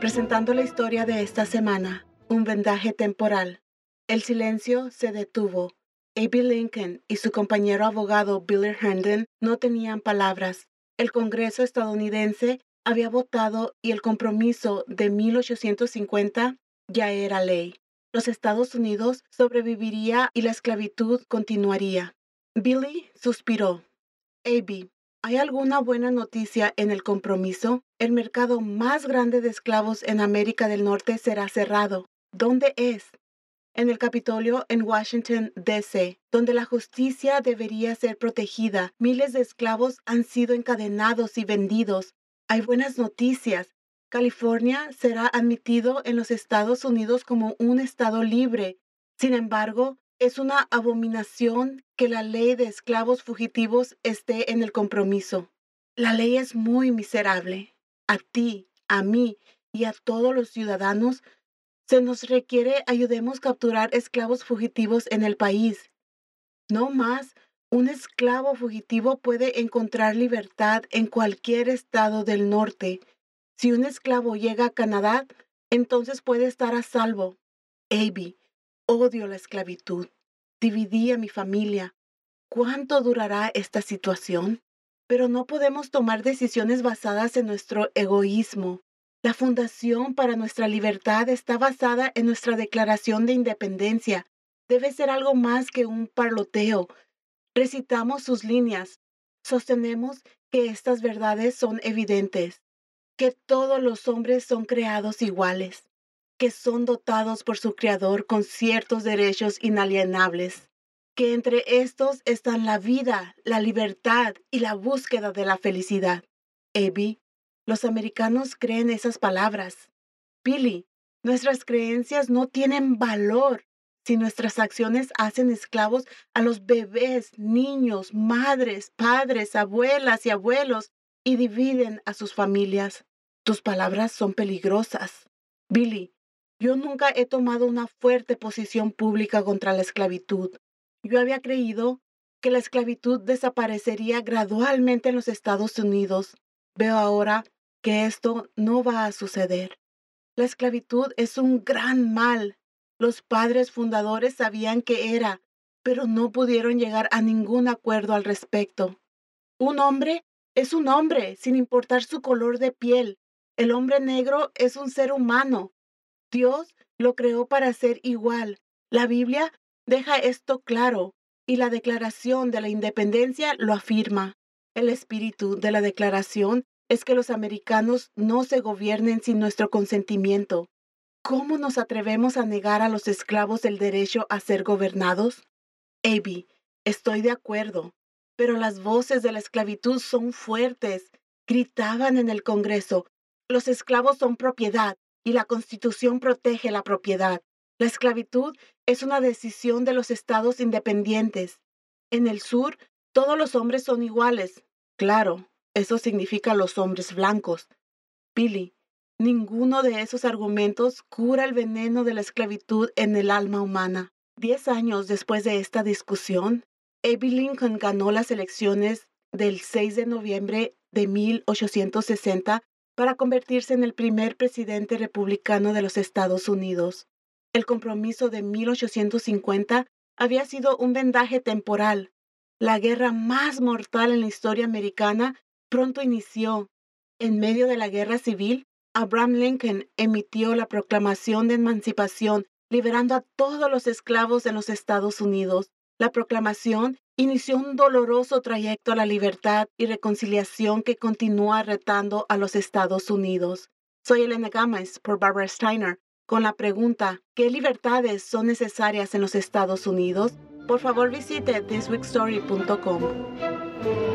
Presentando la historia de esta semana, un vendaje temporal. El silencio se detuvo. A.B. Lincoln y su compañero abogado Billy Herndon no tenían palabras. El Congreso estadounidense había votado y el compromiso de 1850 ya era ley. Los Estados Unidos sobreviviría y la esclavitud continuaría. Billy suspiró. A.B., ¿hay alguna buena noticia en el compromiso? El mercado más grande de esclavos en América del Norte será cerrado. ¿Dónde es? En el Capitolio en Washington, D.C., donde la justicia debería ser protegida. Miles de esclavos han sido encadenados y vendidos. Hay buenas noticias. California será admitido en los Estados Unidos como un estado libre. Sin embargo, es una abominación que la ley de esclavos fugitivos esté en el compromiso. La ley es muy miserable. A ti, a mí y a todos los ciudadanos se nos requiere ayudemos capturar esclavos fugitivos en el país. No más, un esclavo fugitivo puede encontrar libertad en cualquier estado del norte. Si un esclavo llega a Canadá, entonces puede estar a salvo. Abby, odio la esclavitud. Dividí a mi familia. ¿Cuánto durará esta situación? Pero no podemos tomar decisiones basadas en nuestro egoísmo. La fundación para nuestra libertad está basada en nuestra declaración de independencia. Debe ser algo más que un parloteo. Recitamos sus líneas. Sostenemos que estas verdades son evidentes, que todos los hombres son creados iguales, que son dotados por su Creador con ciertos derechos inalienables, que entre estos están la vida, la libertad y la búsqueda de la felicidad. Evi los americanos creen esas palabras. Billy, nuestras creencias no tienen valor si nuestras acciones hacen esclavos a los bebés, niños, madres, padres, abuelas y abuelos y dividen a sus familias. Tus palabras son peligrosas. Billy, yo nunca he tomado una fuerte posición pública contra la esclavitud. Yo había creído que la esclavitud desaparecería gradualmente en los Estados Unidos. Veo ahora que esto no va a suceder. La esclavitud es un gran mal. Los padres fundadores sabían que era, pero no pudieron llegar a ningún acuerdo al respecto. Un hombre es un hombre, sin importar su color de piel. El hombre negro es un ser humano. Dios lo creó para ser igual. La Biblia deja esto claro y la Declaración de la Independencia lo afirma. El espíritu de la Declaración es que los americanos no se gobiernen sin nuestro consentimiento. ¿Cómo nos atrevemos a negar a los esclavos el derecho a ser gobernados? Abby, estoy de acuerdo, pero las voces de la esclavitud son fuertes. Gritaban en el Congreso, los esclavos son propiedad y la Constitución protege la propiedad. La esclavitud es una decisión de los estados independientes. En el sur, todos los hombres son iguales. Claro, eso significa los hombres blancos. Billy, ninguno de esos argumentos cura el veneno de la esclavitud en el alma humana. Diez años después de esta discusión, Abe Lincoln ganó las elecciones del 6 de noviembre de 1860 para convertirse en el primer presidente republicano de los Estados Unidos. El compromiso de 1850 había sido un vendaje temporal. La guerra más mortal en la historia americana pronto inició. En medio de la guerra civil, Abraham Lincoln emitió la Proclamación de Emancipación, liberando a todos los esclavos en los Estados Unidos. La proclamación inició un doloroso trayecto a la libertad y reconciliación que continúa retando a los Estados Unidos. Soy Elena Gámez por Barbara Steiner con la pregunta ¿qué libertades son necesarias en los Estados Unidos? Por favor visite thisweekstory.com.